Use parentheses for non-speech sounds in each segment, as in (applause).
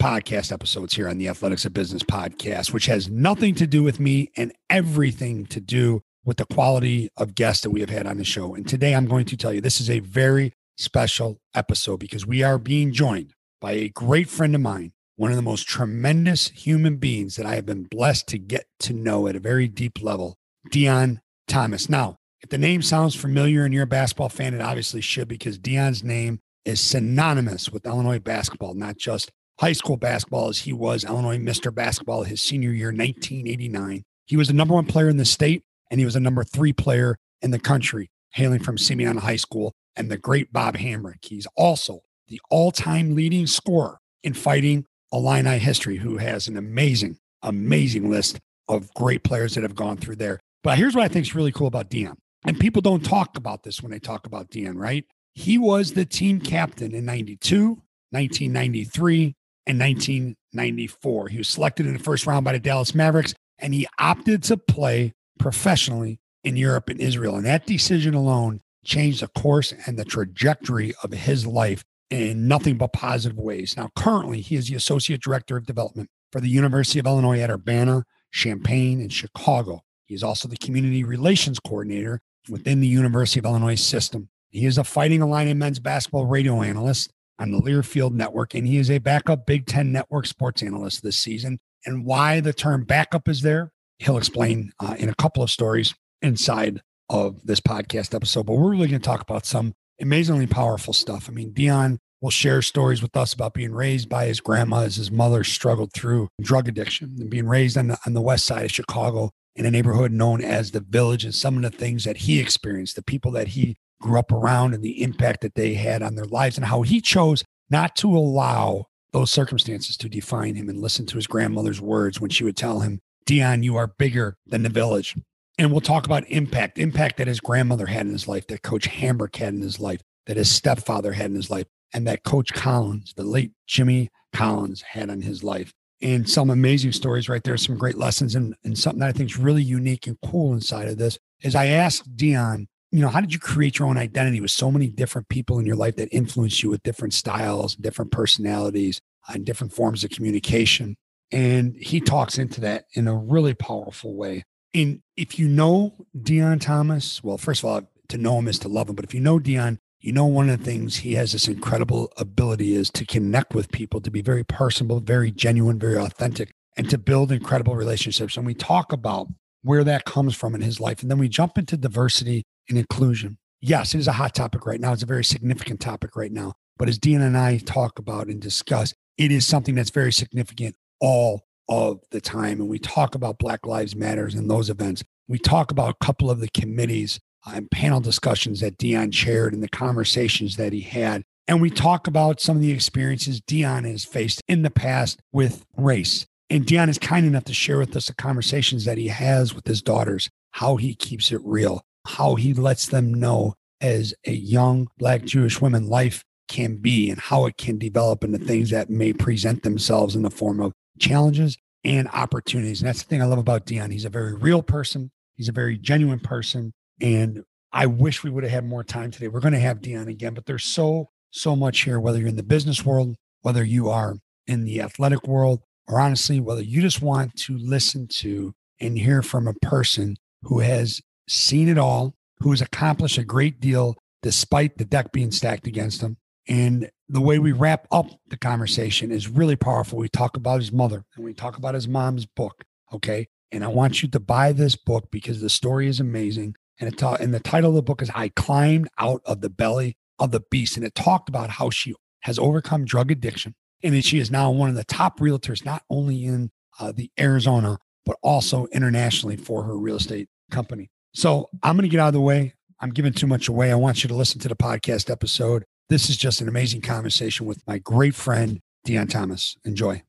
podcast episodes here on the Athletics of Business podcast, which has nothing to do with me and everything to do with the quality of guests that we have had on the show. And today I'm going to tell you this is a very special episode because we are being joined by a great friend of mine, one of the most tremendous human beings that I have been blessed to get to know at a very deep level, Deon Thomas. Now, if the name sounds familiar and you're a basketball fan, it obviously should because Deon's name is synonymous with Illinois basketball, not just high school basketball as he was Illinois Mr. Basketball his senior year, 1989. He was the number one player in the state, and he was the number three player in the country, hailing from Simeon High School and the great Bob Hambrick. He's also the all time leading scorer in fighting Illini history, who has an amazing, amazing list of great players that have gone through there. But here's what I think is really cool about Deon. And people don't talk about this when they talk about Deon, right? He was the team captain in 92, 1993, in 1994. He was selected in the first round by the Dallas Mavericks, and he opted to play professionally in Europe and Israel. And that decision alone changed the course and the trajectory of his life in nothing but positive ways. Now, currently, he is the Associate Director of Development for the University of Illinois at Urbana, Champaign, and Chicago. He is also the Community Relations Coordinator within the University of Illinois system. He is a Fighting Illini men's basketball radio analyst on the Learfield Network, and he is a backup Big Ten Network sports analyst this season. And why the term backup is there, he'll explain uh, in a couple of stories inside of this podcast episode. But we're really going to talk about some amazingly powerful stuff. I mean, Deon will share stories with us about being raised by his grandma as his mother struggled through drug addiction and being raised on the, on the west side of Chicago in a neighborhood known as the village and some of the things that he experienced, the people that he grew up around and the impact that they had on their lives and how he chose not to allow those circumstances to define him and listen to his grandmother's words when she would tell him, Deon, you are bigger than the village. And we'll talk about impact, impact that his grandmother had in his life, that Coach Hambrick had in his life, that his stepfather had in his life, and that Coach Collins, the late Jimmy Collins, had on his life. And some amazing stories right there, some great lessons, and, and something that I think is really unique and cool inside of this is I asked Deon you know, how did you create your own identity with so many different people in your life that influenced you with different styles, different personalities, and different forms of communication? And he talks into that in a really powerful way. And if you know Deon Thomas, well, first of all, to know him is to love him. But if you know Deon, you know one of the things he has this incredible ability is to connect with people, to be very personable, very genuine, very authentic, and to build incredible relationships. And we talk about where that comes from in his life. And then we jump into diversity and inclusion. Yes, it is a hot topic right now. It's a very significant topic right now. But as Deon and I talk about and discuss, it is something that's very significant all of the time. And we talk about Black Lives Matters and those events. We talk about a couple of the committees uh, and panel discussions that Deon chaired and the conversations that he had. And we talk about some of the experiences Deon has faced in the past with race. And Deon is kind enough to share with us the conversations that he has with his daughters, how he keeps it real, how he lets them know as a young Black Jewish woman life can be and how it can develop into things that may present themselves in the form of challenges and opportunities. And that's the thing I love about Deon. He's a very real person, he's a very genuine person. And I wish we would have had more time today. We're going to have Deon again, but there's so, so much here, whether you're in the business world, whether you are in the athletic world, or honestly, whether you just want to listen to and hear from a person who has seen it all, who has accomplished a great deal despite the deck being stacked against him. And the way we wrap up the conversation is really powerful. We talk about his mother and we talk about his mom's book. Okay. And I want you to buy this book because the story is amazing. And, it ta- and the title of the book is I Climbed Out of the Belly of the Beast. And it talked about how she has overcome drug addiction. And that she is now one of the top realtors, not only in uh, the Arizona, but also internationally for her real estate company. So I'm going to get out of the way. I'm giving too much away. I want you to listen to the podcast episode. This is just an amazing conversation with my great friend, Deon Thomas. Enjoy.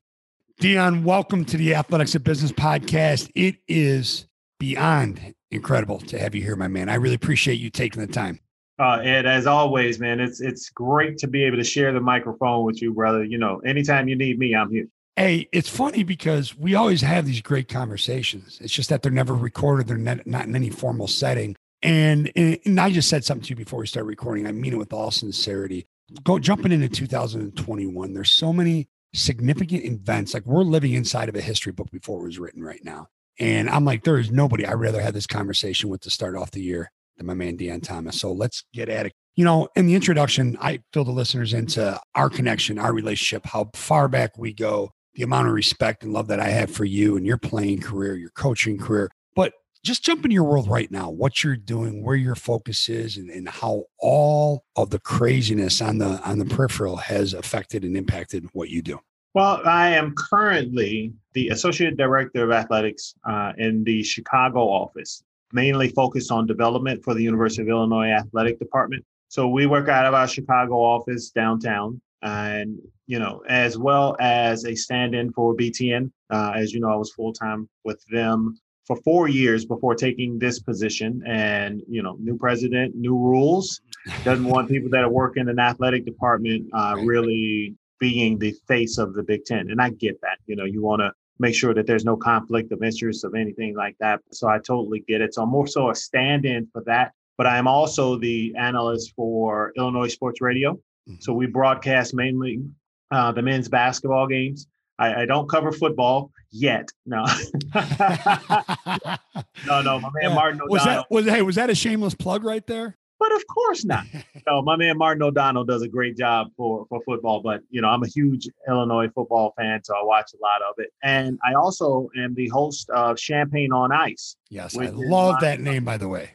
Deon, welcome to the Athletics of Business podcast. It is beyond incredible to have you here, my man. I really appreciate you taking the time. Uh, Ed, as always, man, it's it's great to be able to share the microphone with you, brother. You know, anytime you need me, I'm here. Hey, it's funny because we always have these great conversations. It's just that they're never recorded. They're not, not in any formal setting. And, and I just said something to you before we start recording. I mean it with all sincerity. Go jumping into 2021. There's so many significant events. Like we're living inside of a history book before it was written right now. And I'm like, there is nobody I'd rather have this conversation with to start off the year than my man Deon Thomas. So let's get at it. You know, in the introduction, I fill the listeners into our connection, our relationship, how far back we go, the amount of respect and love that I have for you and your playing career, your coaching career. But just jump into your world right now, what you're doing, where your focus is, and, and how all of the craziness on the on the peripheral has affected and impacted what you do. Well, I am currently the Associate Director of Athletics uh, in the Chicago office, mainly focused on development for the University of Illinois Athletic Department. So we work out of our Chicago office downtown, and you know, as well as a stand-in for BTN. Uh, as you know, I was full-time with them for four years before taking this position. And you know, new president, new rules. Doesn't want people that work in an athletic department uh, really being the face of the Big Ten. And I get that. You know, you want to make sure that there's no conflict of interest of anything like that. So I totally get it. So I'm more so a stand-in for that. But I am also the analyst for Illinois Sports Radio. Mm-hmm. So we broadcast mainly uh, the men's basketball games. I, I, don't cover football yet. No, (laughs) no, no. My man yeah. Martin O'Donnell. Was that was hey was that a shameless plug right there? but of course not. (laughs) no, my man Martin O'Donnell does a great job for for football, but you know I'm a huge Illinois football fan, so I watch a lot of it. And I also am the host of Champagne on Ice. Yes, I love that name, by the way.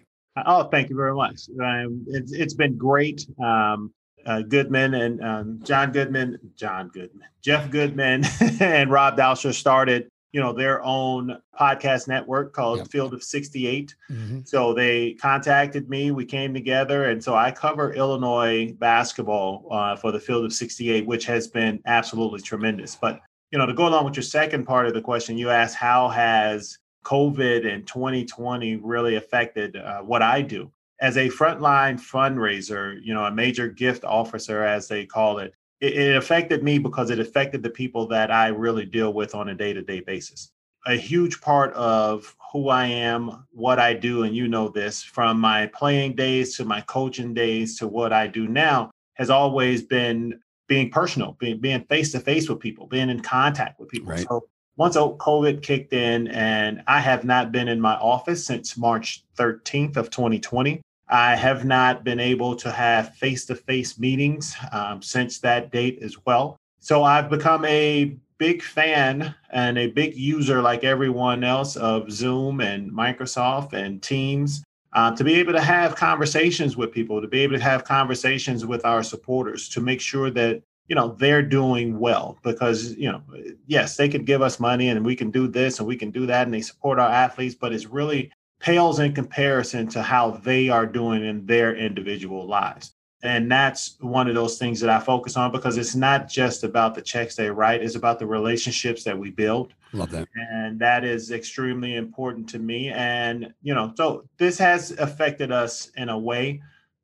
Oh, thank you very much. Um, it's it's been great. Um, uh, Goodman and um, John Goodman, John Goodman, Jeff Goodman, (laughs) and Rob Dauster started you know their own podcast network called yep. Field of 68. Mm-hmm. So they contacted me. We came together, and so I cover Illinois basketball uh, for the Field of 68, which has been absolutely tremendous. But you know, to go along with your second part of the question, you asked how has COVID and 2020 really affected uh, what I do as a frontline fundraiser. You know, a major gift officer, as they call it it, it affected me because it affected the people that I really deal with on a day to day basis. A huge part of who I am, what I do, and you know this from my playing days to my coaching days to what I do now has always been being personal, being face to face with people, being in contact with people. Right. So once COVID kicked in, and I have not been in my office since March 13th of 2020. I have not been able to have face to face meetings um, since that date as well. So I've become a big fan and a big user, like everyone else, of Zoom and Microsoft and Teams. Uh, to be able to have conversations with people, to be able to have conversations with our supporters, to make sure that you know they're doing well because you know yes they could give us money and we can do this and we can do that and they support our athletes but it's really pales in comparison to how they are doing in their individual lives. And that's one of those things that I focus on because it's not just about the checks they write, it's about the relationships that we build. Love that. And that is extremely important to me. And, you know, so this has affected us in a way,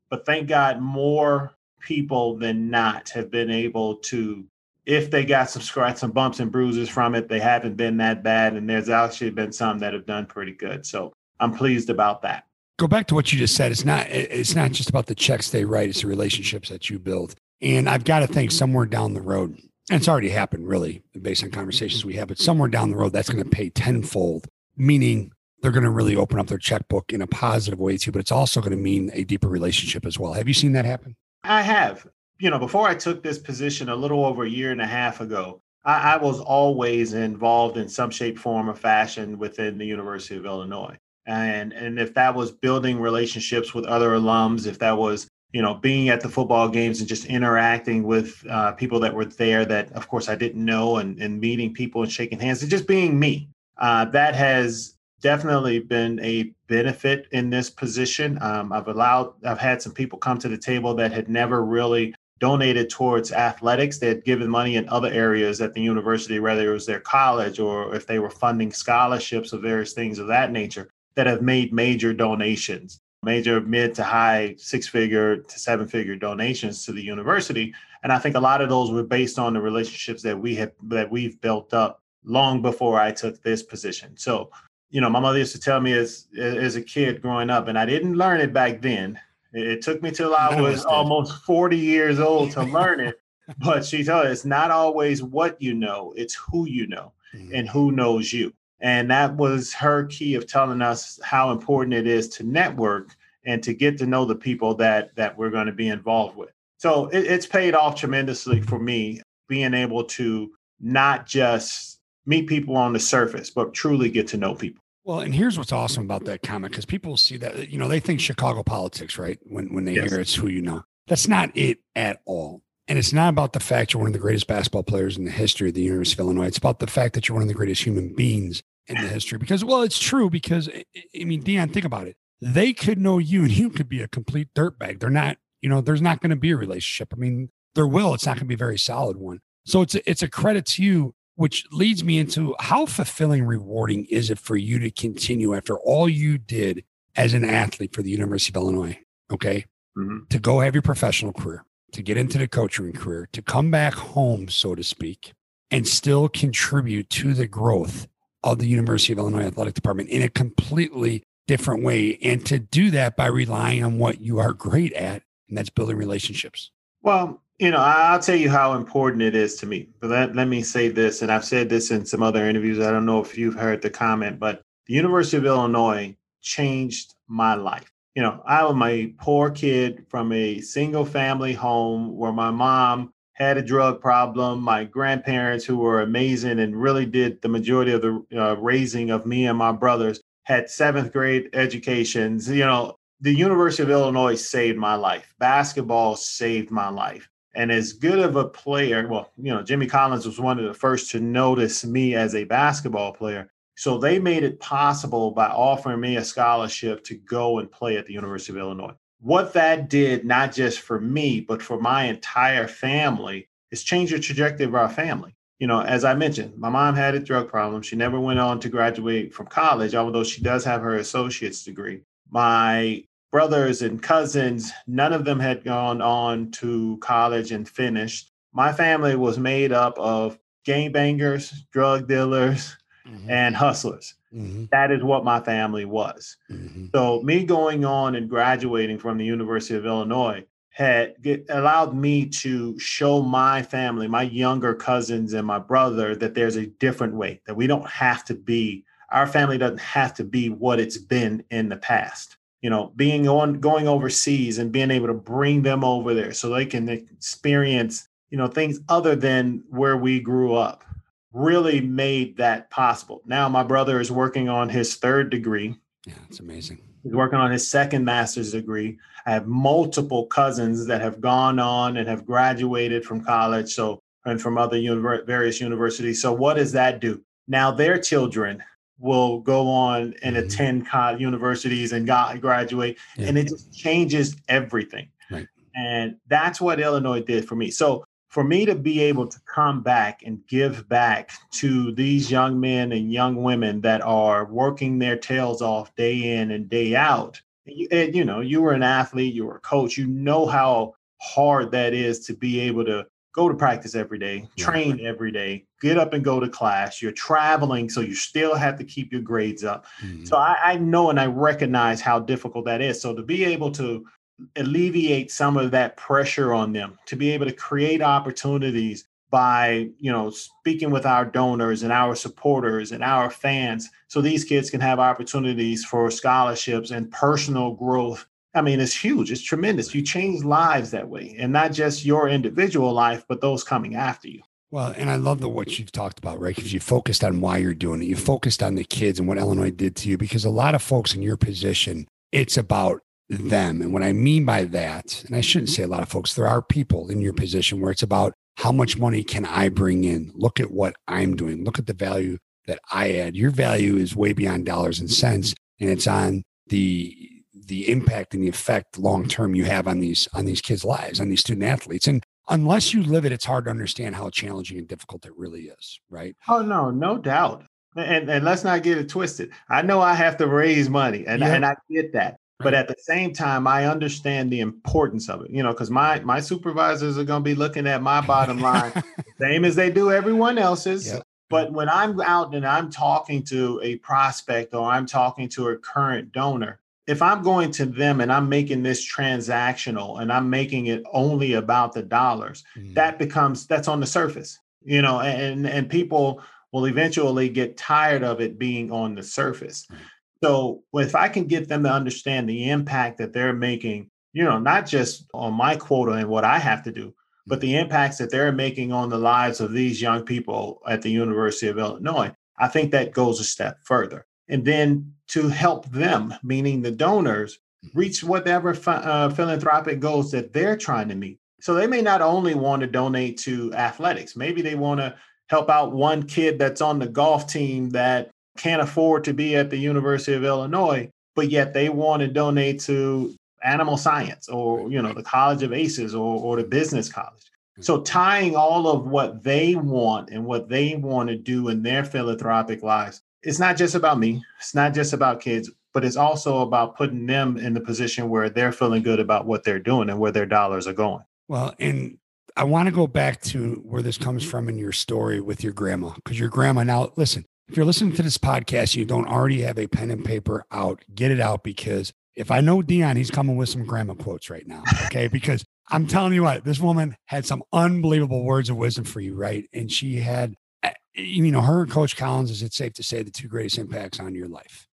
but thank God more people than not have been able to if they got some scratch, some bumps and bruises from it, they haven't been that bad. And there's actually been some that have done pretty good. So I'm pleased about that. Go back to what you just said. It's not it's not just about the checks they write, it's the relationships that you build. And I've got to think somewhere down the road, and it's already happened really based on conversations we have, but somewhere down the road that's going to pay tenfold, meaning they're going to really open up their checkbook in a positive way too, but it's also going to mean a deeper relationship as well. Have you seen that happen? I have. You know, before I took this position a little over a year and a half ago, I, I was always involved in some shape, form, or fashion within the University of Illinois and and if that was building relationships with other alums if that was you know being at the football games and just interacting with uh, people that were there that of course i didn't know and, and meeting people and shaking hands and just being me uh, that has definitely been a benefit in this position um, i've allowed i've had some people come to the table that had never really donated towards athletics. They had given money in other areas at the university, whether it was their college or if they were funding scholarships or various things of that nature, that have made major donations, major mid to high six figure to seven figure donations to the university. And I think a lot of those were based on the relationships that we have that we've built up long before I took this position. So, you know, my mother used to tell me as as a kid growing up, and I didn't learn it back then. It took me till I was almost 40 years old to (laughs) learn it. But she told us it's not always what you know, it's who you know mm-hmm. and who knows you. And that was her key of telling us how important it is to network and to get to know the people that that we're going to be involved with. So it, it's paid off tremendously for me being able to not just meet people on the surface, but truly get to know people. Well, and here's what's awesome about that comment because people see that you know they think Chicago politics, right? When when they yes. hear it's who you know. That's not it at all. And it's not about the fact you're one of the greatest basketball players in the history of the University of Illinois. It's about the fact that you're one of the greatest human beings in the history. Because, well, it's true. Because I mean, Deon, think about it. They could know you, and you could be a complete dirtbag. They're not. You know, there's not going to be a relationship. I mean, there will. It's not going to be a very solid one. So it's a, it's a credit to you which leads me into how fulfilling, rewarding is it for you to continue after all you did as an athlete for the University of Illinois? Okay. Mm-hmm. To go have your professional career, to get into the coaching career, to come back home, so to speak, and still contribute to the growth of the University of Illinois Athletic Department in a completely different way. And to do that by relying on what you are great at, and that's building relationships. Well, you know, I'll tell you how important it is to me. But let, let me say this, and I've said this in some other interviews. I don't know if you've heard the comment, but the University of Illinois changed my life. You know, I was a poor kid from a single family home where my mom had a drug problem. My grandparents, who were amazing and really did the majority of the uh, raising of me and my brothers, had seventh grade educations. You know, the University of Illinois saved my life. Basketball saved my life. And as good of a player, well, you know, Jimmy Collins was one of the first to notice me as a basketball player. So they made it possible by offering me a scholarship to go and play at the University of Illinois. What that did, not just for me, but for my entire family, is change the trajectory of our family. You know, as I mentioned, my mom had a drug problem. She never went on to graduate from college, although she does have her associate's degree. My brothers and cousins, none of them had gone on to college and finished. My family was made up of gangbangers, drug dealers, mm-hmm. and hustlers. Mm-hmm. That is what my family was. Mm-hmm. So, me going on and graduating from the University of Illinois had get, allowed me to show my family, my younger cousins and my brother, that there's a different way, that we don't have to be, our family doesn't have to be what it's been in the past you know, being on going overseas and being able to bring them over there so they can experience, you know, things other than where we grew up really made that possible. Now my brother is working on his third degree. Yeah, it's amazing. He's working on his second master's degree. I have multiple cousins that have gone on and have graduated from college, so and from other univer- various universities. So what does that do? Now their children will go on and mm-hmm. attend college universities and got, graduate, yeah. and it just changes everything. Right. And that's what Illinois did for me. So for me to be able to come back and give back to these young men and young women that are working their tails off day in and day out, and, you know, you were an athlete, you were a coach, you know how hard that is to be able to go to practice every day, train every day, get up and go to class. You're traveling, so you still have to keep your grades up. Mm-hmm. So I, I, know and I recognize how difficult that is. So to be able to alleviate some of that pressure on them, to be able to create opportunities by you know speaking with our donors and our supporters and our fans so these kids can have opportunities for scholarships and personal growth I mean, it's huge. It's tremendous. You change lives that way, and not just your individual life, but those coming after you. Well, and I love the what you've talked about, right? Because you focused on why you're doing it. You focused on the kids and what Illinois did to you. Because a lot of folks in your position, it's about them. And what I mean by that, and I shouldn't mm-hmm. say a lot of folks, there are people in your position where it's about how much money can I bring in? Look at what I'm doing. Look at the value that I add. Your value is way beyond dollars and cents, and it's on the the impact and the effect long term you have on these on these kids' lives, on these student athletes. And unless you live it, it's hard to understand how challenging and difficult it really is, right? Oh no, no doubt. And and let's not get it twisted. I know I have to raise money, and Yeah. and I get that. But at the same time, I understand the importance of it. You know, because my my supervisors are going to be looking at my bottom line, (laughs) same as they do everyone else's. Yep. But when I'm out and I'm talking to a prospect or I'm talking to a current donor, if I'm going to them and I'm making this transactional and I'm making it only about the dollars, Mhm. that becomes that's on the surface you know and and people will eventually get tired of it being on the surface Right. So if i can get them to understand the impact that they're making you know not just on my quota and what i have to do but the impacts that they're making on the lives of these young people at the university of illinois i think that goes a step further. And then to help them meaning the donors reach whatever uh, philanthropic goals that they're trying to meet. So they may not only want to donate to athletics, maybe they want to help out one kid that's on the golf team that can't afford to be at the University of Illinois, but yet they want to donate to animal science or you know the College of Aces or, or the business college. Mm-hmm. So tying all of what they want and what they want to do in their philanthropic lives, it's not just about me. It's not just about kids, but it's also about putting them in the position where they're feeling good about what they're doing and where their dollars are going. Well, and I want to go back to where this comes from in your story with your grandma, because your grandma now, listen, if you're listening to this podcast, you don't already have a pen and paper out, get it out because if I know Deon, he's coming with some grandma quotes right now. Okay. (laughs) because I'm telling you what, this woman had some unbelievable words of wisdom for you, right? And she had, uh, you know, her and Coach Collins, is it safe to say the two greatest impacts on your life?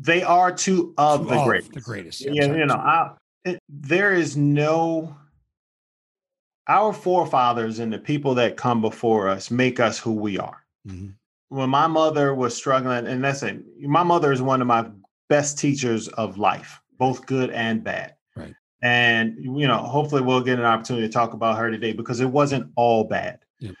They are two of the Of greatest. The greatest. Yeah, you know, I, it, there is no. Our forefathers and the people that come before us make us who we are. Mhm. When my mother was struggling, and that's it, my mother is one of my best teachers of life, both good and bad. Right. And you know, hopefully we'll get an opportunity to talk about her today because it wasn't all bad. Yep.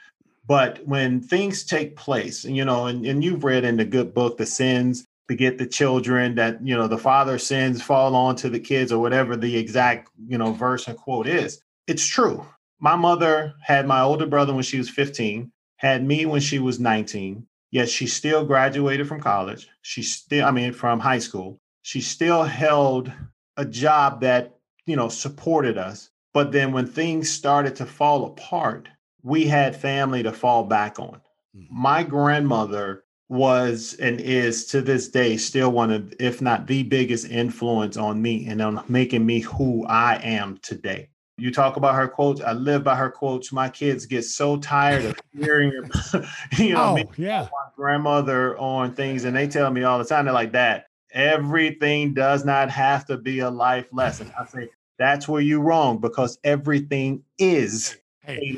But when things take place, you know, and, and you've read in the good book, The Sins beget the children, that, you know, the father sins fall on to the kids or whatever the exact, you know, verse and quote is. It's true. My mother had my older brother when she was 15, had me when she was 19, yet she still graduated from college. She still, I mean, from high school. She still held a job that, you know, supported us. But then when things started to fall apart, we had family to fall back on. Mhm. My grandmother was and is to this day still one of, if not the biggest influence on me and on making me who I am today. You talk about her quotes. I live by her quotes. My kids get so tired of hearing, (laughs) you know, Oh, me yeah. my grandmother on things, and they tell me all the time, they're like, that. everything does not have to be a life lesson. I say, that's where you're wrong because everything is Hey,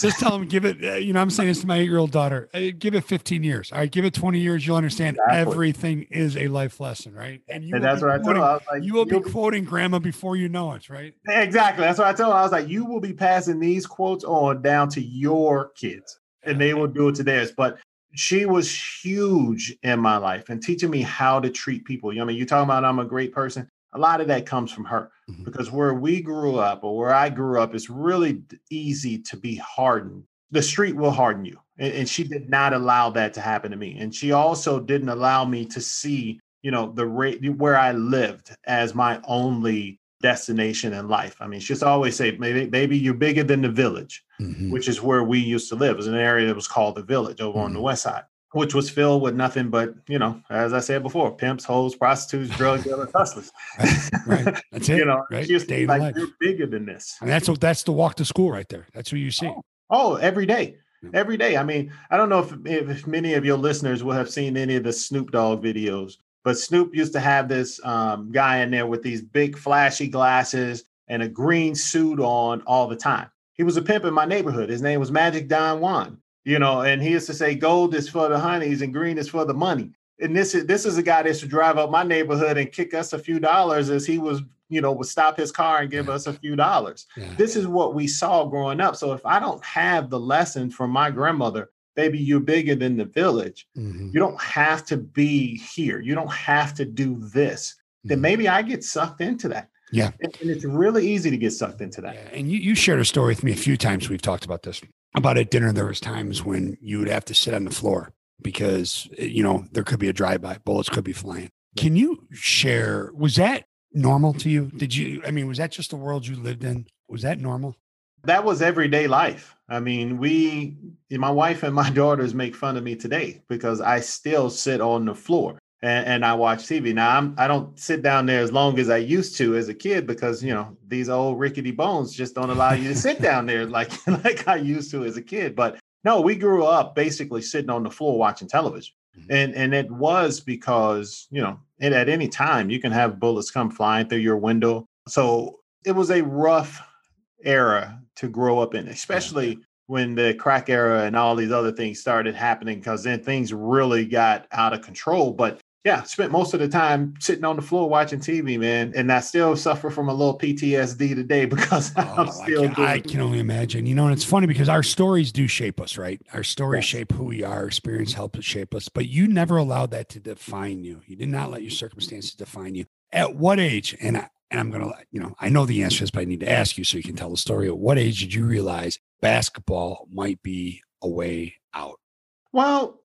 just tell them, give it, uh, you know, I'm saying this to my eight year old daughter, uh, give it 15 years. All right. Give it 20 years. You'll understand Exactly. everything is a life lesson. Right. And you and that's what I told quoting- her. I was like, you will be quoting grandma before you know it. Right. Exactly. That's what I told her. I was like, you will be passing these quotes on down to your kids, and they will do it to theirs. But she was huge in my life and teaching me how to treat people. You know, I mean, you talking about I'm a great person. A lot of that comes from her Mhm. because where we grew up or where I grew up, it's really easy to be hardened. The street will harden you. And, and she did not allow that to happen to me. And she also didn't allow me to see, you know, the rate where I lived as my only destination in life. I mean, she used to always say, maybe, baby, you're bigger than the village, Mhm. which is where we used to live. It was an area that was called the village over on the Mhm. west side, which was filled with nothing but, you know, as I said before, pimps, hoes, prostitutes, drug dealers, hustlers. Right. (laughs) That's it. you know, right. to Day like, you're bigger than this. And that's what, that's the walk to school right there. That's who you see. Oh, every day. Every day. I mean, I don't know if, if many of your listeners will have seen any of the Snoop Dogg videos, but Snoop used to have this um, guy in there with these big flashy glasses and a green suit on all the time. He was a pimp in my neighborhood. His name was Magic Don Juan, you know, and he used to say gold is for the honeys and green is for the money. And this is this is a guy that used to drive up my neighborhood and kick us a few dollars as he was, you know, would stop his car and give us a few dollars Yeah. this is what we saw growing up. So if I don't have the lesson from my grandmother, baby, you're bigger than the village. Mhm. You don't have to be here. You don't have to do this. Then Mhm. maybe I get sucked into that. Yeah. And, and it's really easy to get sucked into that. Yeah, and you, you shared a story with me a few times. We've talked about this about at dinner. There was times when you would have to sit on the floor because you know there could be a drive-by, bullets could be flying. Can you share? Was that normal to you? Did you? I mean, was that just the world you lived in? Was that normal? That was everyday life. I mean, we, my wife and my (laughs) daughters make fun of me today because I still sit on the floor and, and I watch TV. Now I'm I don't sit down there as long as I used to as a kid because you know these old rickety bones just don't allow you to sit down there (laughs) like (laughs) like I used to as a kid. But no, we grew up basically sitting on the floor watching television. Mm-hmm. And and it was because, you know, it, at any time you can have bullets come flying through your window. So it was a rough era to grow up in, especially when the crack era and all these other things started happening because then things really got out of control. But yeah, spent most of the time sitting on the floor watching TV, man, and I still suffer from a little PTSD today (laughs) because oh, I'm still. I can, I can, only imagine, you know, and it's funny because our stories do shape us, right? Our stories yes. shape who we are. Experience helps us shape us, but you never allowed that to define you. You did not let your circumstances define you. At what age? And I, and I'm gonna, you know, I know the answer is, but I need to ask you so you can tell the story. At what age did you realize basketball might be a way out? Well,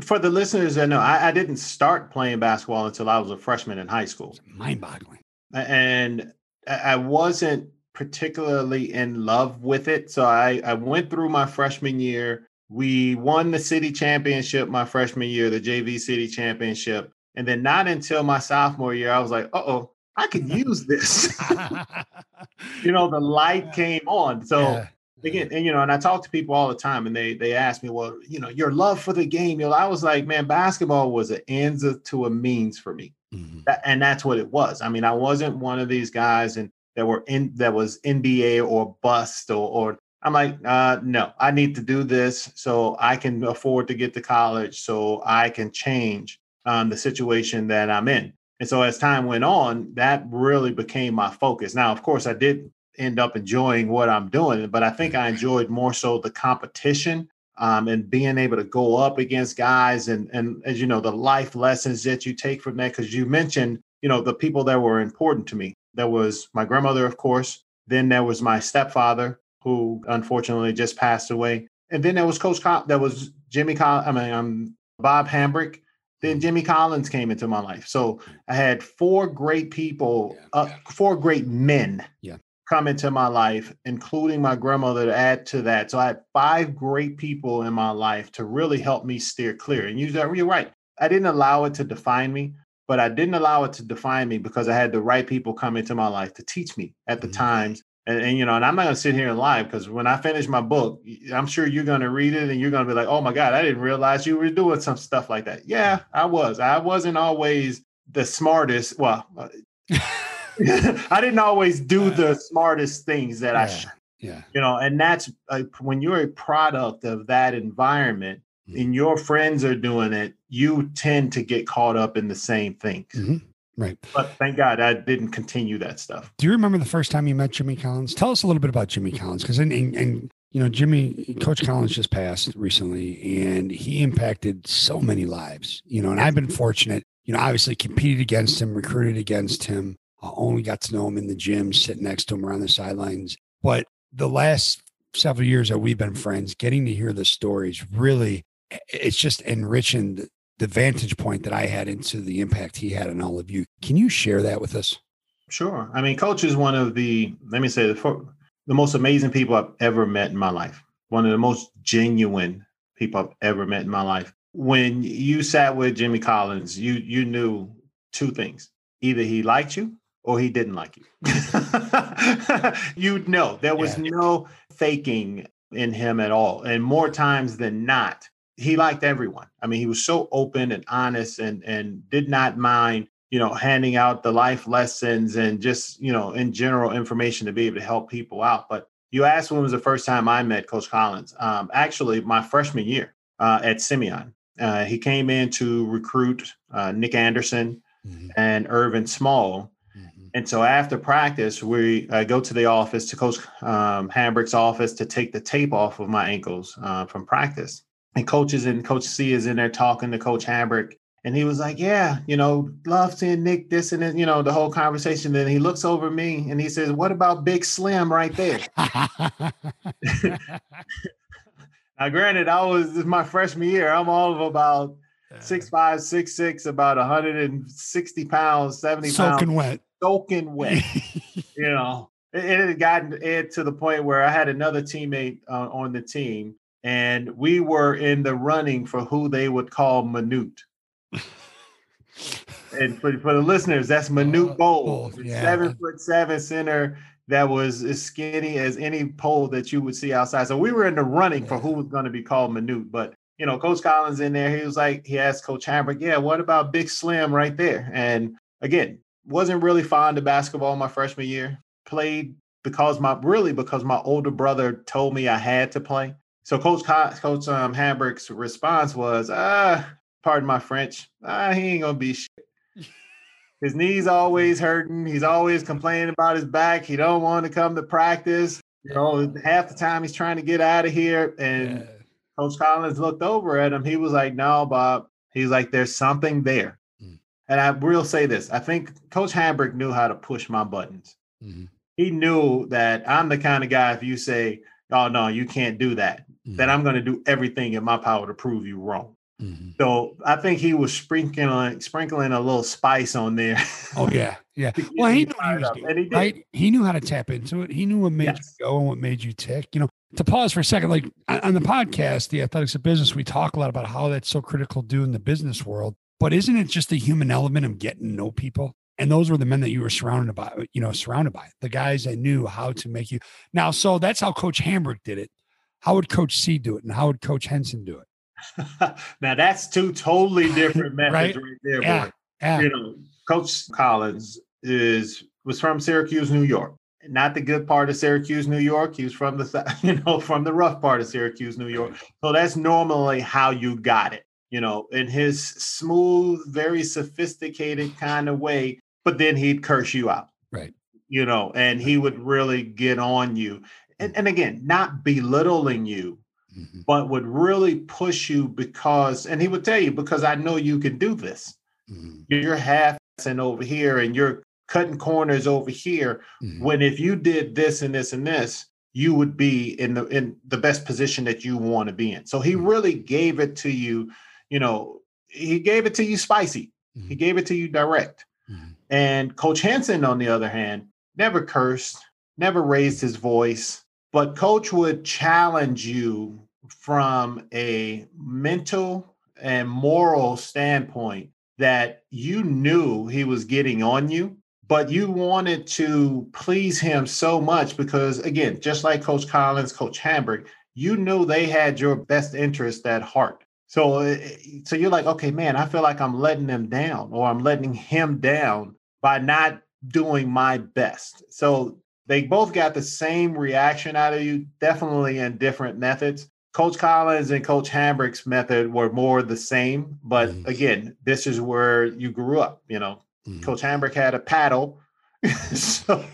for the listeners that know, I, I, didn't start playing basketball until I was a freshman in high school. Mind boggling. And I wasn't particularly in love with it. So I, I went through my freshman year. We won the city championship my freshman year, the JV city championship. And then not until my sophomore year, I was like, oh, I can use this. (laughs) you know, the light came on. So yeah again and you know and i talk to people all the time and they they ask me well you know your love for the game you know i was like man basketball was an ends to a means for me. Mm-hmm. that, and that's what it was. I mean i wasn't one of these guys and that were in that was nba or bust or or i'm like uh no i need to do this so i can afford to get to college so i can change um, the situation that i'm in. And so as time went on that really became my focus. Now of course i did end up enjoying what I'm doing. But I think I enjoyed more so the competition um, and being able to go up against guys and and as you know the life lessons that you take from that. Because you mentioned you know the people that were important to me. There was my grandmother, of course. Then there was my stepfather, who unfortunately just passed away. And then there was Coach. Col- there was Jimmy. Col- I mean, um, Bob Hambrick. Then Jimmy Collins came into my life. So I had four great people, yeah, uh, yeah. four great men yeah come into my life, including my grandmother to add to that. So I had five great people in my life to really help me steer clear. And you're, right. I didn't allow it to define me, but I didn't allow it to define me because I had the right people come into my life to teach me at the mm-hmm. times. And, and, you know, and I'm not going to sit here and lie because when I finish my book, I'm sure you're going to read it and you're going to be like, oh my God, I didn't realize you were doing some stuff like that. Yeah, I was. I wasn't always the smartest. Well, uh, (laughs) (laughs) I didn't always do the smartest things that yeah, I should. Yeah. You know, and that's uh, when you're a product of that environment mm-hmm. and your friends are doing it, you tend to get caught up in the same things. Mm-hmm. Right. But thank God I didn't continue that stuff. Do you remember the first time you met Jimmy Collins? Tell us a little bit about Jimmy Collins because and, and you know Jimmy Coach Collins just passed recently and he impacted so many lives. You know, and I've been fortunate. You know, obviously competed against him, recruited against him, I only got to know him in the gym, sitting next to him around the sidelines. But the last several years that we've been friends, getting to hear the stories really, it's just enriching the vantage point that I had into the impact he had on all of you. Can you share that with us? Sure. I mean, Coach is one of the, let me say, the, the most amazing people I've ever met in my life. One of the most genuine people I've ever met in my life. When you sat with Jimmy Collins, you you knew two things: either he liked you or he didn't like you. (laughs) You'd know there was yeah. no faking in him at all. And more times than not, he liked everyone. I mean, he was so open and honest and and did not mind, you know, handing out the life lessons and just, you know, in general information to be able to help people out. But you asked when was the first time I met Coach Collins. Um, actually, my freshman year uh, at Simeon. Uh, he came in to recruit uh, Nick Anderson mm-hmm. and Irvin Small and so after practice, we uh, go to the office to Coach um, Hambrick's office to take the tape off of my ankles uh, from practice. And coaches and Coach C is in there talking to Coach Hambrick. And he was like, Yeah, you know, love seeing Nick this and then, you know, the whole conversation. Then he looks over me and he says, What about Big Slim right there? (laughs) (laughs) now, granted, I was this my freshman year. I'm all of about six five, six six, about 160 pounds, 70 Soaking pounds. wet. Soaking wet. (laughs) you know, it, it had gotten it to the point where I had another teammate uh, on the team, and we were in the running for who they would call Manute. (laughs) and for, for the listeners, that's Manute Uh, Bol, Bol, yeah. seven foot seven center that was as skinny as any pole that you would see outside. So we were in the running for who was going to be called Manute. But you know, Coach Collins in there, he was like, he asked Coach Hambrick, yeah, what about Big Slim right there? And again, wasn't really fond of basketball my freshman year. Played because my really because my older brother told me I had to play. So Coach Co- Coach um, Hambrick's response was, ah, pardon my French, ah, he ain't gonna be shit. (laughs) His knees always hurting. He's always complaining about his back. He don't want to come to practice. You know, half the time he's trying to get out of here. And Yeah. Coach Collins looked over at him. He was like, "No, Bob." He's like, "There's something there." Mm. And I will say this: I think Coach Hambrick knew how to push my buttons. Mhm. He knew that I'm the kind of guy. If you say, "Oh no, you can't do that," that I'm going to do everything in my power to prove you wrong. Mhm. So I think he was sprinkling sprinkling a little spice on there. Oh yeah, yeah. (laughs) Well, he knew he doing, and he did. right? He knew how to tap into it. He knew what made Yes. you go and what made you tick. You know, to pause for a second, like on the podcast, the Athletics of Business, we talk a lot about how that's so critical to do in the business world. But isn't it just the human element of getting to know people? And those were the men that you were surrounded by, you know, surrounded by the guys that knew how to make you. Now, so that's how Coach Hambrick did it. How would Coach C do it, and how would Coach Henson do it? (laughs) now that's two totally (laughs) different methods Right? right, there. Yeah. boy. Yeah, you know, Coach Collins is was from Syracuse, New York. Not the good part of Syracuse, New York. He was from the (laughs) you know from the rough part of Syracuse, New York. So that's normally how you got it. You know, in his smooth, very sophisticated kind of way. But then he'd curse you out. Right. You know, and he would really get on you. And, and again, not belittling you, Mhm. but would really push you because, and he would tell you, because I know you can do this Mhm. you're half and over here and you're cutting corners over here Mhm. when if you did this and this and this you would be in the in the best position that you want to be in so he really gave it to you you know he gave it to you spicy he Mhm. gave it to you direct Mhm. and coach Henson on the other hand never cursed never raised his voice but coach would challenge you from a mental and moral standpoint that you knew he was getting on you, but you wanted to please him so much because, again, just like Coach Collins, Coach Hambrick, you knew they had your best interest at heart. So, uh, so you're like, okay, man, I feel like I'm letting them down, or I'm letting him down by not doing my best. So they both got the same reaction out of you, definitely in different methods. Coach Collins and Coach Hambrick's method were more the same, but again, this is where you grew up. You know, Mhm. Coach Hambrick had a paddle, (laughs) so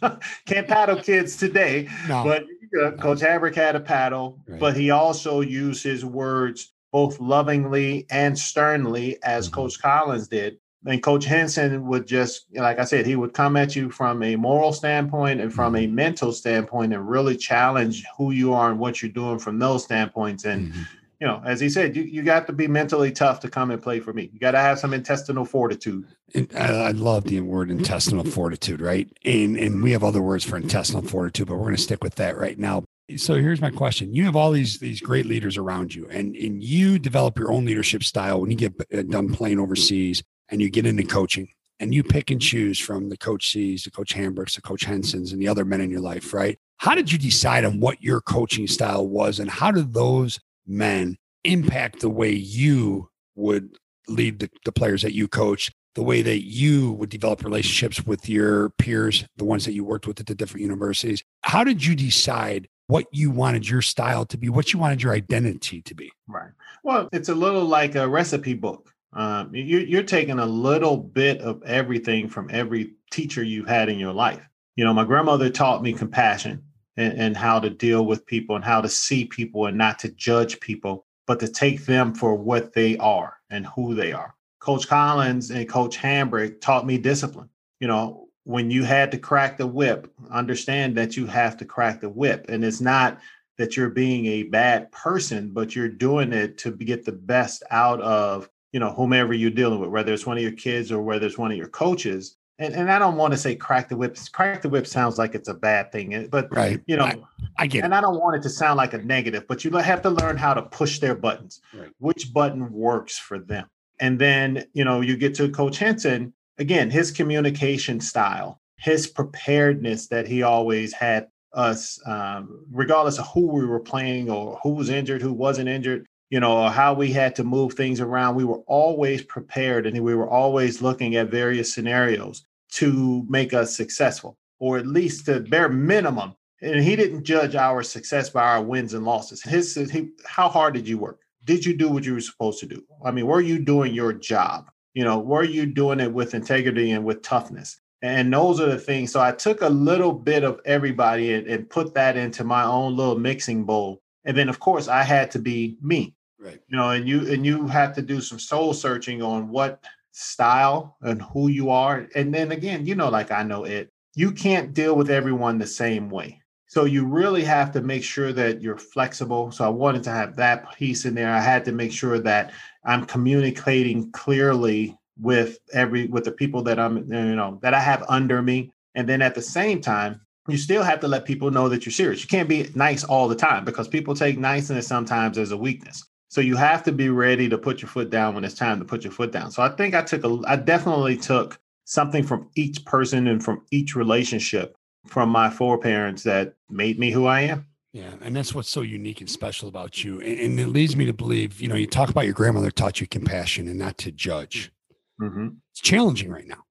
(laughs) can't paddle kids today. No. But uh, Coach Hambrick had a paddle, Right. but he also used his words both lovingly and sternly, as Mhm. Coach Collins did. And Coach Henson would just, like I said, he would come at you from a moral standpoint and from Mm-hmm. a mental standpoint and really challenge who you are and what you're doing from those standpoints. And, Mhm. You know, as he said, you, you got to be mentally tough to come and play for me. You got to have some intestinal fortitude. And I, I love the word intestinal fortitude, right? And and we have other words for intestinal fortitude, but we're going to stick with that right now. So here's my question: You have all these these great leaders around you, and and you develop your own leadership style when you get uh, done playing overseas, and you get into coaching, and you pick and choose from the coach C's, the coach Hambricks, the coach Hensons, and the other men in your life, right? How did you decide on what your coaching style was, and how did those men impact the way you would lead the, the players that you coach the way that you would develop relationships with your peers, the ones that you worked with at the different universities. How did you decide what you wanted your style to be, what you wanted your identity to be? Right. Well, it's a little like a recipe book. Um, you, you're taking a little bit of everything from every teacher you've had in your life. You know, my grandmother taught me compassion and, and how to deal with people and how to see people and not to judge people, but to take them for what they are and who they are. Coach Collins and Coach Hambrick taught me discipline. You know, when you had to crack the whip, understand that you have to crack the whip. And it's not that you're being a bad person, but you're doing it to get the best out of, you know, whomever you're dealing with, whether it's one of your kids or whether it's one of your coaches. And, and I don't want to say crack the whip. Crack the whip sounds like it's a bad thing, eh, but right. you know, I, I get and it. I don't want it to sound like a negative, but you have to learn how to push their buttons. Right. Which button works for them? And then, you know, you get to Coach Henson, again, his communication style, his preparedness that he always had us, um, regardless of who we were playing or who was injured, who wasn't injured, you know, how we had to move things around. We were always prepared and we were always looking at various scenarios to make us successful, or at least to bare minimum. And he didn't judge our success by our wins and losses. His, he, how hard did you work? Did you do what you were supposed to do? I mean, were you doing your job? You know, were you doing it with integrity and with toughness? And those are the things. So I took a little bit of everybody and, and put that into my own little mixing bowl. And then, of course, I had to be me. Right. You know, and you and you have to do some soul searching on what style and who you are. And then again, you know, like I know it, you can't deal with everyone the same way. So you really have to make sure that you're flexible. So I wanted to have that piece in there. I had to make sure that I'm communicating clearly with every with the people that I'm you know that I have under me. And then at the same time, you still have to let people know that you're serious. You can't be nice all the time because people take niceness sometimes as a weakness. So you have to be ready to put your foot down when it's time to put your foot down. So I think I took a I definitely took something from each person and from each relationship from my four parents that made me who I am. Yeah, and that's what's so unique and special about you. And, and, it leads me to believe, you know, you talk about your grandmother taught you compassion and not to judge. Mm-hmm. It's challenging right now.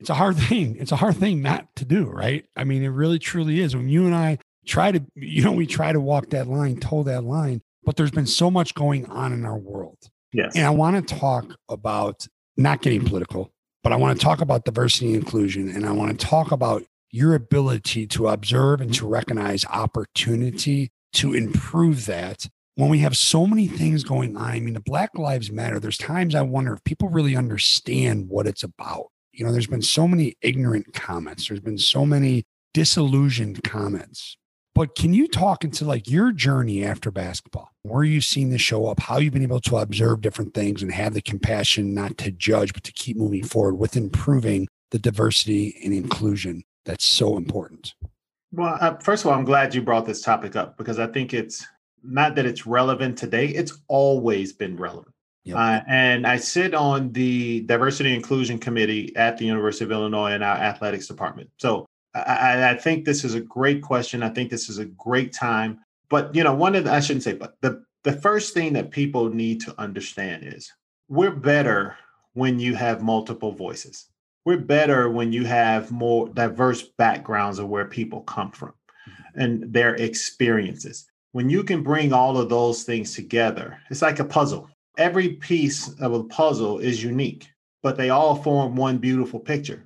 It's a hard (laughs) thing. It's a hard thing not to do, right? I mean, it really truly is. When you and I try to, you know, we try to walk that line, toe that line, but there's been so much going on in our world. Yes. And I want to talk about not getting political, but I want to talk about diversity and inclusion. And I want to talk about your ability to observe and to recognize opportunity to improve that when we have so many things going on. I mean, the Black Lives Matter, there's times I wonder if people really understand what it's about. You know, there's been so many ignorant comments, there's been so many disillusioned comments. But can you talk into like your journey after basketball? Where you've seen this show up, how you've been able to observe different things and have the compassion not to judge, but to keep moving forward with improving the diversity and inclusion that's so important? Well, uh, first of all, I'm glad you brought this topic up because I think it's not that it's relevant today, it's always been relevant. Yep. Uh, and I sit on the diversity inclusion committee at the University of Illinois in our athletics department. So I, I, think this is a great question. I think this is a great time. But you know, one of the, I shouldn't say, but the the first thing that people need to understand is we're better when you have multiple voices. We're better when you have more diverse backgrounds of where people come from mm-hmm. and their experiences. When you can bring all of those things together, it's like a puzzle. Every piece of a puzzle is unique, but they all form one beautiful picture.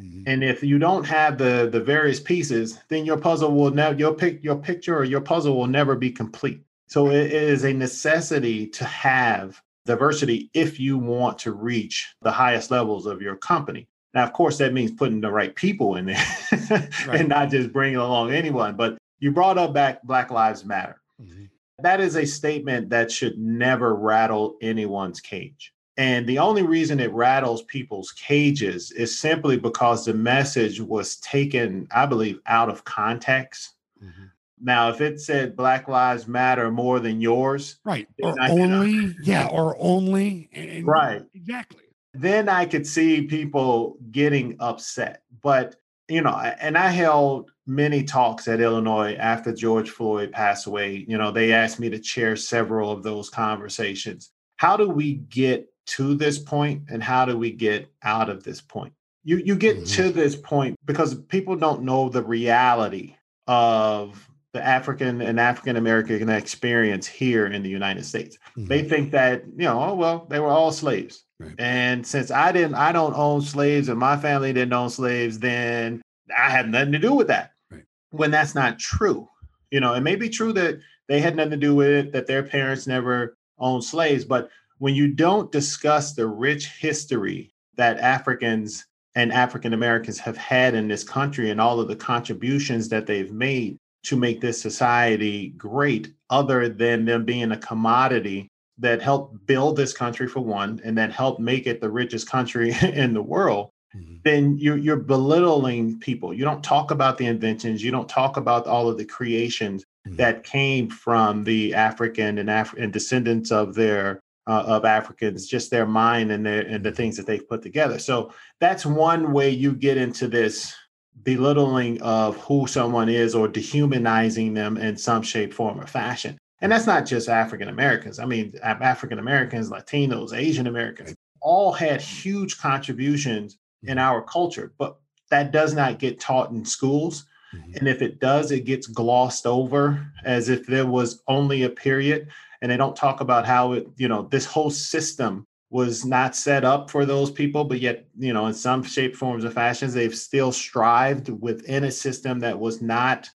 Mm-hmm. And if you don't have the the various pieces, then your puzzle will never your pick your picture or your puzzle will never be complete. So it is a necessity to have diversity if you want to reach the highest levels of your company. Now, of course, that means putting the right people in there (laughs) right. and not just bringing along anyone. But you brought up back Black Lives Matter. Mm-hmm. That is a statement that should never rattle anyone's cage. And the only reason it rattles people's cages is simply because the message was taken, I believe, out of context. Mm-hmm. Now, if it said Black Lives Matter more than yours, right, or only, yeah, or only, and, right, exactly. Then I could see people getting upset. But, you know, and I held many talks at Illinois after George Floyd passed away. You know, they asked me to chair several of those conversations. How do we get to this point and how do we get out of this point? You you get mm-hmm. to this point because people don't know the reality of the African and African American experience here in the United States. Mm-hmm. They think that, you know, oh well, they were all slaves. Right. And since I didn't I don't own slaves and my family didn't own slaves, then I had nothing to do with that. Right. When that's not true. You know, it may be true that they had nothing to do with it, that their parents never owned slaves, but when you don't discuss the rich history that Africans and African Americans have had in this country and all of the contributions that they've made to make this society great, other than them being a commodity that helped build this country for one, and that helped make it the richest country (laughs) in the world, mm-hmm. then you're, you're belittling people. You don't talk about the inventions. You don't talk about all of the creations mm-hmm. that came from the African and, Af- and descendants of their uh, of Africans, just their mind and their and the things that they've put together. So that's one way you get into this belittling of who someone is or dehumanizing them in some shape, form, or fashion. And that's not just African Americans. I mean, African Americans, Latinos, Asian Americans, all had huge contributions in our culture, but that does not get taught in schools. Mm-hmm. And if it does, it gets glossed over as if there was only a period. And they don't talk about how it, you know, this whole system was not set up for those people, but yet, you know, in some shape, forms, or fashions, they've still strived within a system that was not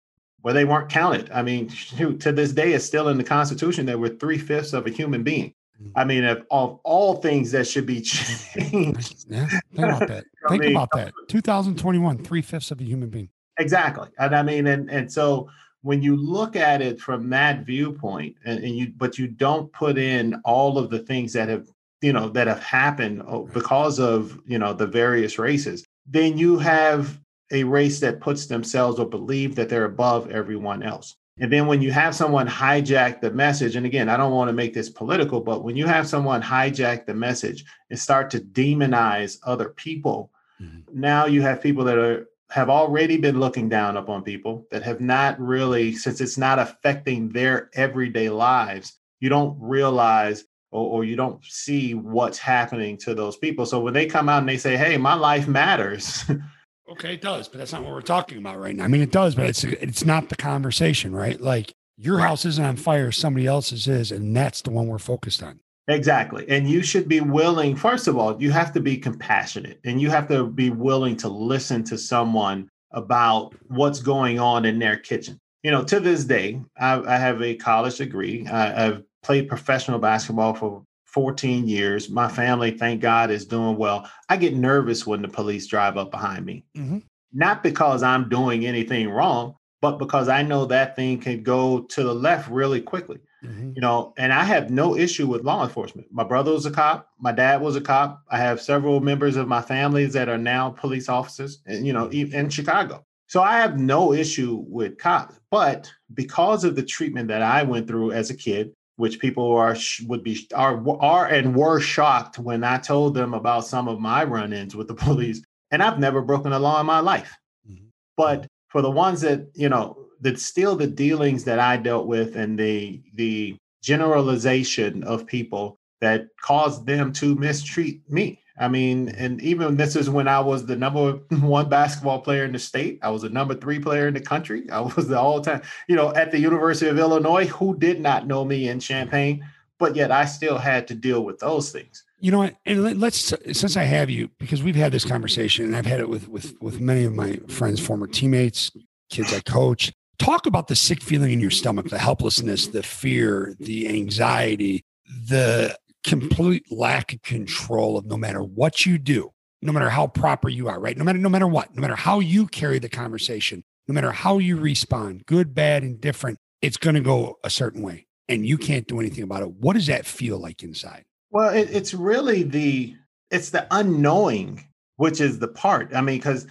where they weren't counted. I mean, (laughs) shoot, to this day, it's still in the Constitution that we're three fifths of a human being. Mm. I mean, of, of all things that should be (laughs) changed. Yeah, think about that. (laughs) think mean, about that. 2021, three fifths of a human being. Exactly, and I mean, and and so when you look at it from that viewpoint, and, and you but you don't put in all of the things that have you know that have happened oh, because of you know the various races, then you have a race that puts themselves or believe that they're above everyone else. And then when you have someone hijack the message, and again, I don't want to make this political, but when you have someone hijack the message and start to demonize other people, mm-hmm. now you have people that are have already been looking down upon people that have not really, since it's not affecting their everyday lives, you don't realize or, or, you don't see what's happening to those people. So when they come out and they say, "Hey, my life matters," (laughs) Okay, it does, but that's not what we're talking about right now. I mean, it does, but it's it's not the conversation, right? Like your house isn't on fire, somebody else's is, and that's the one we're focused on. Exactly. And you should be willing, first of all, you have to be compassionate and you have to be willing to listen to someone about what's going on in their kitchen. You know, to this day, I, I have a college degree. I, I've played professional basketball for 14 years. My family, thank God, is doing well. I get nervous when the police drive up behind me. Mm-hmm. Not because I'm doing anything wrong, but because I know that thing can go to the left really quickly. Mm-hmm. You know, and I have no issue with law enforcement. My brother was a cop, my dad was a cop. I have several members of my families that are now police officers, and you know, mm-hmm. in Chicago. So I have no issue with cops, but because of the treatment that I went through as a kid, which people are would be are are and were shocked when I told them about some of my run-ins with the (laughs) police. And I've never broken a law in my life. Mm-hmm. But for the ones that, you know, that still the dealings that I dealt with and the the generalization of people that caused them to mistreat me. I mean, and even this is when I was the number (laughs) one basketball player in the state. I was the number three player in the country. (laughs) I was the all time, you know, at the University of Illinois. Who did not know me in Champaign? But yet I still had to deal with those things. You know what? And let's since I have you, because we've had this conversation, and I've had it with with with many of my friends, former teammates, kids I coach. Talk about the sick feeling in your stomach, the helplessness, the fear, the anxiety, the complete lack of control of no matter what you do, no matter how proper you are, right? No matter no matter what, no matter how you carry the conversation, no matter how you respond, good, bad, indifferent, it's going to go a certain way, and you can't do anything about it. What does that feel like inside? Well, it, it's really the it's the unknowing, which is the part. I mean, because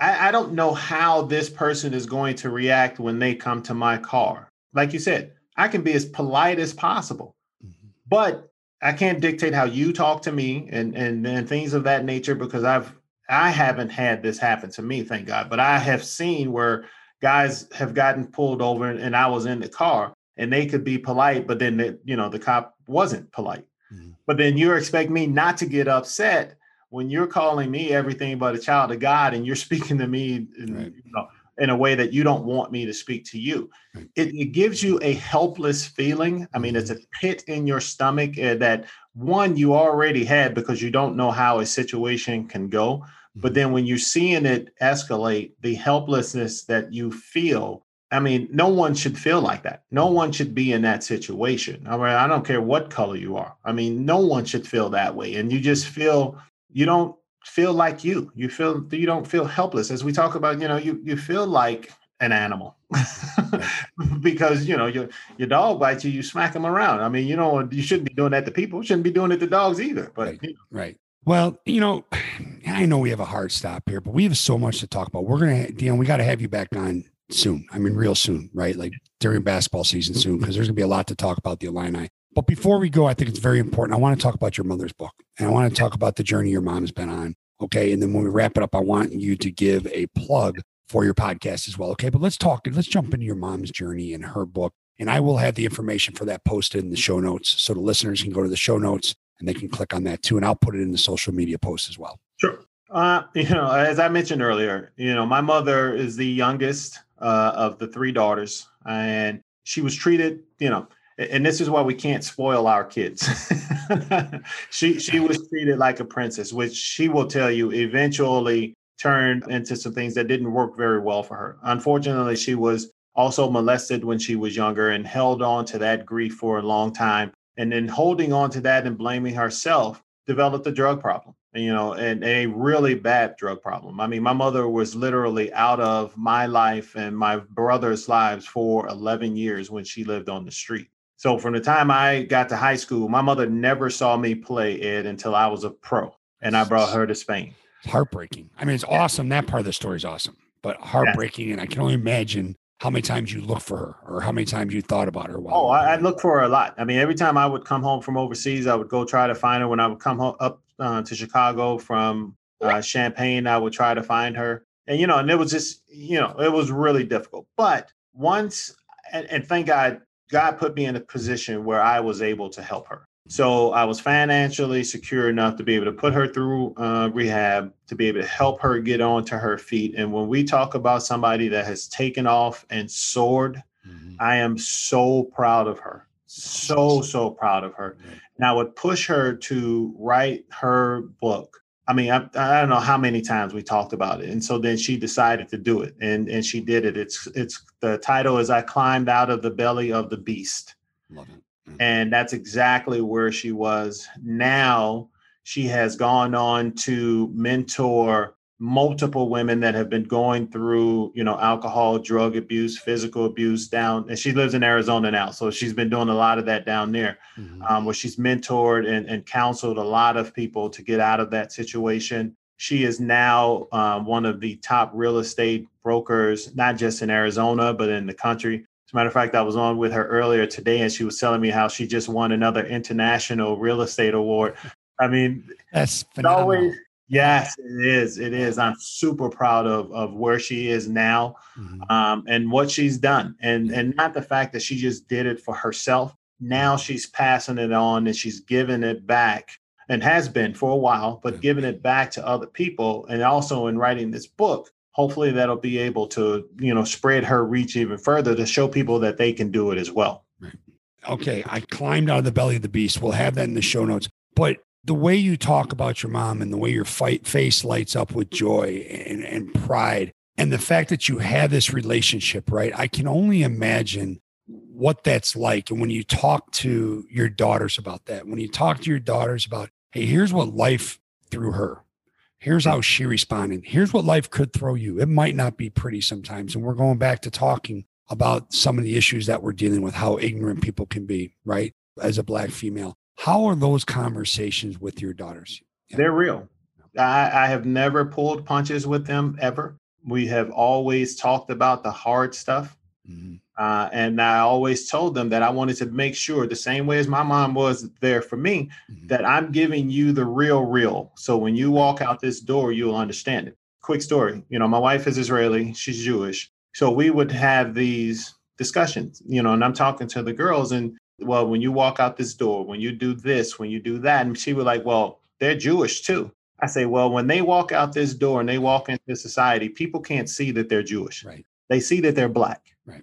I, I don't know how this person is going to react when they come to my car. Like you said, I can be as polite as possible, mm-hmm. but I can't dictate how you talk to me and and and things of that nature because I've I haven't had this happen to me, thank God. But I have seen where guys have gotten pulled over and I was in the car and they could be polite, but then the, you know the cop wasn't polite. Mm-hmm. But then you expect me not to get upset when you're calling me everything but a child of God and you're (laughs) speaking to me in, right. you know, in a way that you don't want me to speak to you. It, it, gives you a helpless feeling. I mean, it's a mm-hmm. pit in your stomach uh, that one you already had because you don't know how a situation can go. But mm-hmm. then when you're seeing it escalate, the helplessness that you feel, I mean, no one should feel like that. No one should be in that situation. I mean, I don't care what color you are. I mean, no one should feel that way. And you just feel you don't feel like you. You feel you don't feel helpless. As we talk about, you know, you you feel like an animal (laughs) because you know your your dog bites you, you smack them around. I mean, you know, you shouldn't be doing that to people. You shouldn't be doing it to dogs either. But right. You know. right. Well, you know, I know we have a hard stop here, but we have so much to talk about. We're gonna, Deon, we got to have you back on soon. I mean, real soon, right? Like during basketball season soon, because there's going to be a lot to talk about the Illini. But before we go, I think it's very important. I want to talk about your mother's book and I want to talk about the journey your mom has been on. Okay. And then when we wrap it up, I want you to give a plug for your podcast as well. Okay. But let's talk, let's jump into your mom's journey and her book. And I will have the information for that posted in the show notes. So the listeners can go to the show notes and they can click on that too. And I'll put it in the social media post as well. Sure. Uh, you know, as I mentioned earlier, you know, my mother is the youngest uh, of the three daughters, and she was treated, you know, and this is why we can't spoil our kids. (laughs) she she was treated like a princess, which she will tell you eventually turned into some things that didn't work very well for her. Unfortunately, she was also molested when she was younger and held on to that grief for a long time. And then holding on to that and blaming herself developed a drug problem you know, and a really bad drug problem. I mean, my mother was literally out of my life and my brother's lives for 11 years when she lived on the street. So from the time I got to high school, my mother never saw me play it until I was a pro and I brought her to Spain. It's heartbreaking. I mean, it's awesome. That part of the story is awesome, but heartbreaking. Yeah. And I can only imagine how many times you look for her or how many times you thought about her. oh, I, I look for her a lot. I mean, every time I would come home from overseas, I would go try to find her. When I would come home up uh, to Chicago from uh, Champaign, I would try to find her. And, you know, and it was just, you know, it was really difficult. But once, and, and thank God, God put me in a position where I was able to help her. So I was financially secure enough to be able to put her through uh, rehab, to be able to help her get onto her feet. And when we talk about somebody that has taken off and soared, mm-hmm. I am so proud of her. So, so proud of her. And I would push her to write her book. I mean, I, I don't know how many times we talked about it. And so then she decided to do it and, and she did it. It's, it's the title is I Climbed Out of the Belly of the Beast. Love it. Mm-hmm. And that's exactly where she was. Now she has gone on to mentor multiple women that have been going through, you know, alcohol, drug abuse, physical abuse down. And she lives in Arizona now. So she's been doing a lot of that down there, mm-hmm. um, where she's mentored and, and counseled a lot of people to get out of that situation. She is now um, one of the top real estate brokers, not just in Arizona, but in the country. As a matter of fact, I was on with her earlier today, and she was telling me how she just won another international real estate award. (laughs) I mean, that's phenomenal. always yes, it is. It is. I'm super proud of of where she is now, mm-hmm. um, and what she's done, and and not the fact that she just did it for herself. Now she's passing it on, and she's giving it back, and has been for a while, but giving it back to other people, and also in writing this book hopefully that'll be able to you know spread her reach even further to show people that they can do it as well right. okay i climbed out of the belly of the beast we'll have that in the show notes but the way you talk about your mom and the way your fight face lights up with joy and, and pride and the fact that you have this relationship right i can only imagine what that's like and when you talk to your daughters about that when you talk to your daughters about hey here's what life through her Here's how she responded. Here's what life could throw you. It might not be pretty sometimes. And we're going back to talking about some of the issues that we're dealing with, how ignorant people can be, right? As a black female. How are those conversations with your daughters? They're real. I, I have never pulled punches with them ever. We have always talked about the hard stuff. Mm-hmm. Uh, and I always told them that I wanted to make sure, the same way as my mom was there for me, mm-hmm. that I'm giving you the real, real. So when you walk out this door, you'll understand it. Quick story you know, my wife is Israeli, she's Jewish. So we would have these discussions, you know, and I'm talking to the girls, and well, when you walk out this door, when you do this, when you do that, and she was like, well, they're Jewish too. I say, well, when they walk out this door and they walk into society, people can't see that they're Jewish. Right. They see that they're black. Right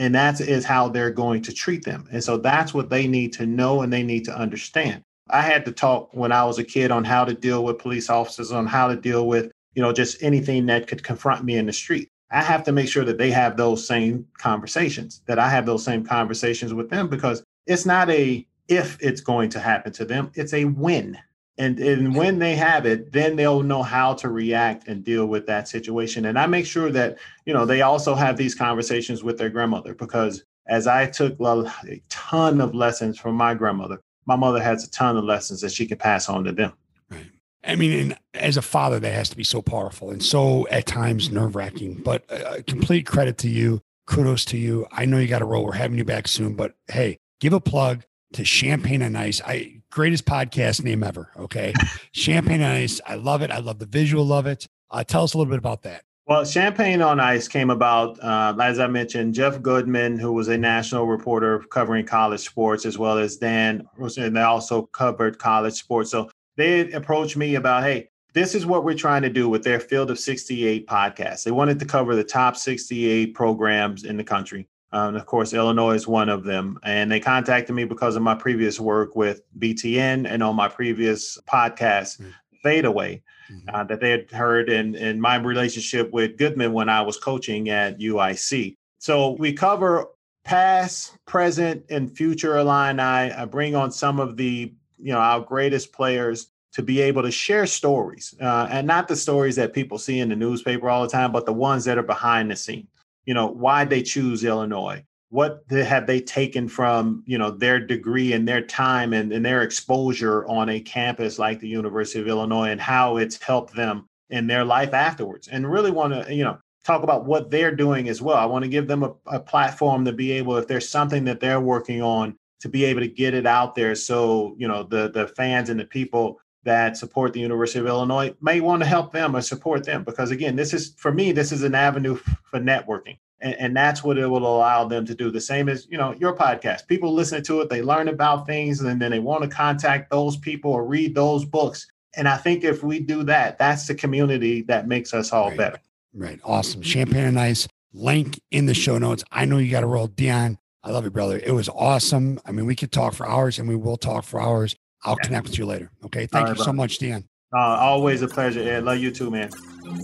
and that is how they're going to treat them. And so that's what they need to know and they need to understand. I had to talk when I was a kid on how to deal with police officers, on how to deal with, you know, just anything that could confront me in the street. I have to make sure that they have those same conversations, that I have those same conversations with them because it's not a if it's going to happen to them, it's a when. And, and when they have it, then they'll know how to react and deal with that situation. And I make sure that, you know, they also have these conversations with their grandmother because as I took a ton of lessons from my grandmother, my mother has a ton of lessons that she can pass on to them. Right. I mean, as a father, that has to be so powerful and so at times nerve wracking. But uh, complete credit to you. Kudos to you. I know you got to roll. We're having you back soon. But hey, give a plug to Champagne and Ice. I greatest podcast name ever. Okay, (laughs) Champagne and Ice. I love it. I love the visual of it. Uh, tell us a little bit about that. Well, Champagne on Ice came about, uh, as I mentioned, Jeff Goodman, who was a national reporter covering college sports, as well as Dan, and they also covered college sports. So they approached me about, hey, this is what we're trying to do with their Field of 68 podcast. They wanted to cover the top 68 programs in the country. Um, of course, Illinois is one of them. And they contacted me because of my previous work with BTN and on my previous podcast, mm-hmm. Fadeaway, mm-hmm. uh, that they had heard in, in my relationship with Goodman when I was coaching at UIC. So we cover past, present, and future Illini. I bring on some of the you know our greatest players to be able to share stories uh, and not the stories that people see in the newspaper all the time but the ones that are behind the scene you know why they choose illinois? What have they taken from you know their degree and their time and, and their exposure on a campus like the university of illinois and how it's helped them in their life afterwards? And really want to you know talk about what they're doing as well. I want to give them a, a platform to be able if there's something that they're working on to be able to get it out there so you know the the fans and the people that support the University of Illinois may want to help them or support them. Because again this is for me this is an avenue for networking. And, and, that's what it will allow them to do. The same as you know your podcast. People listen to it they learn about things and then they want to contact those people or read those books. And i think if we do that that's the community that makes us all right. better. Right. Awesome. Champagne and ice link in the show notes. I know you got to roll. Deon I love you, brother. It was awesome. I mean, we could talk for hours and we will talk for hours. I'll yeah. connect with you later. Okay. Thank right, you so much, Dan. Uh, always a pleasure, Ed. Love you too, man.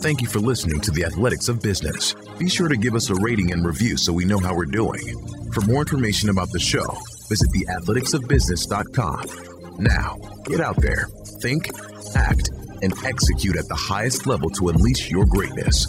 Thank you for listening to the Athletics of Business. Be sure to give us a rating and review so we know how we're doing. For more information about the show, visit theathleticsofbusiness.com. Now, get out there, think, act, and execute at the highest level to unleash your greatness.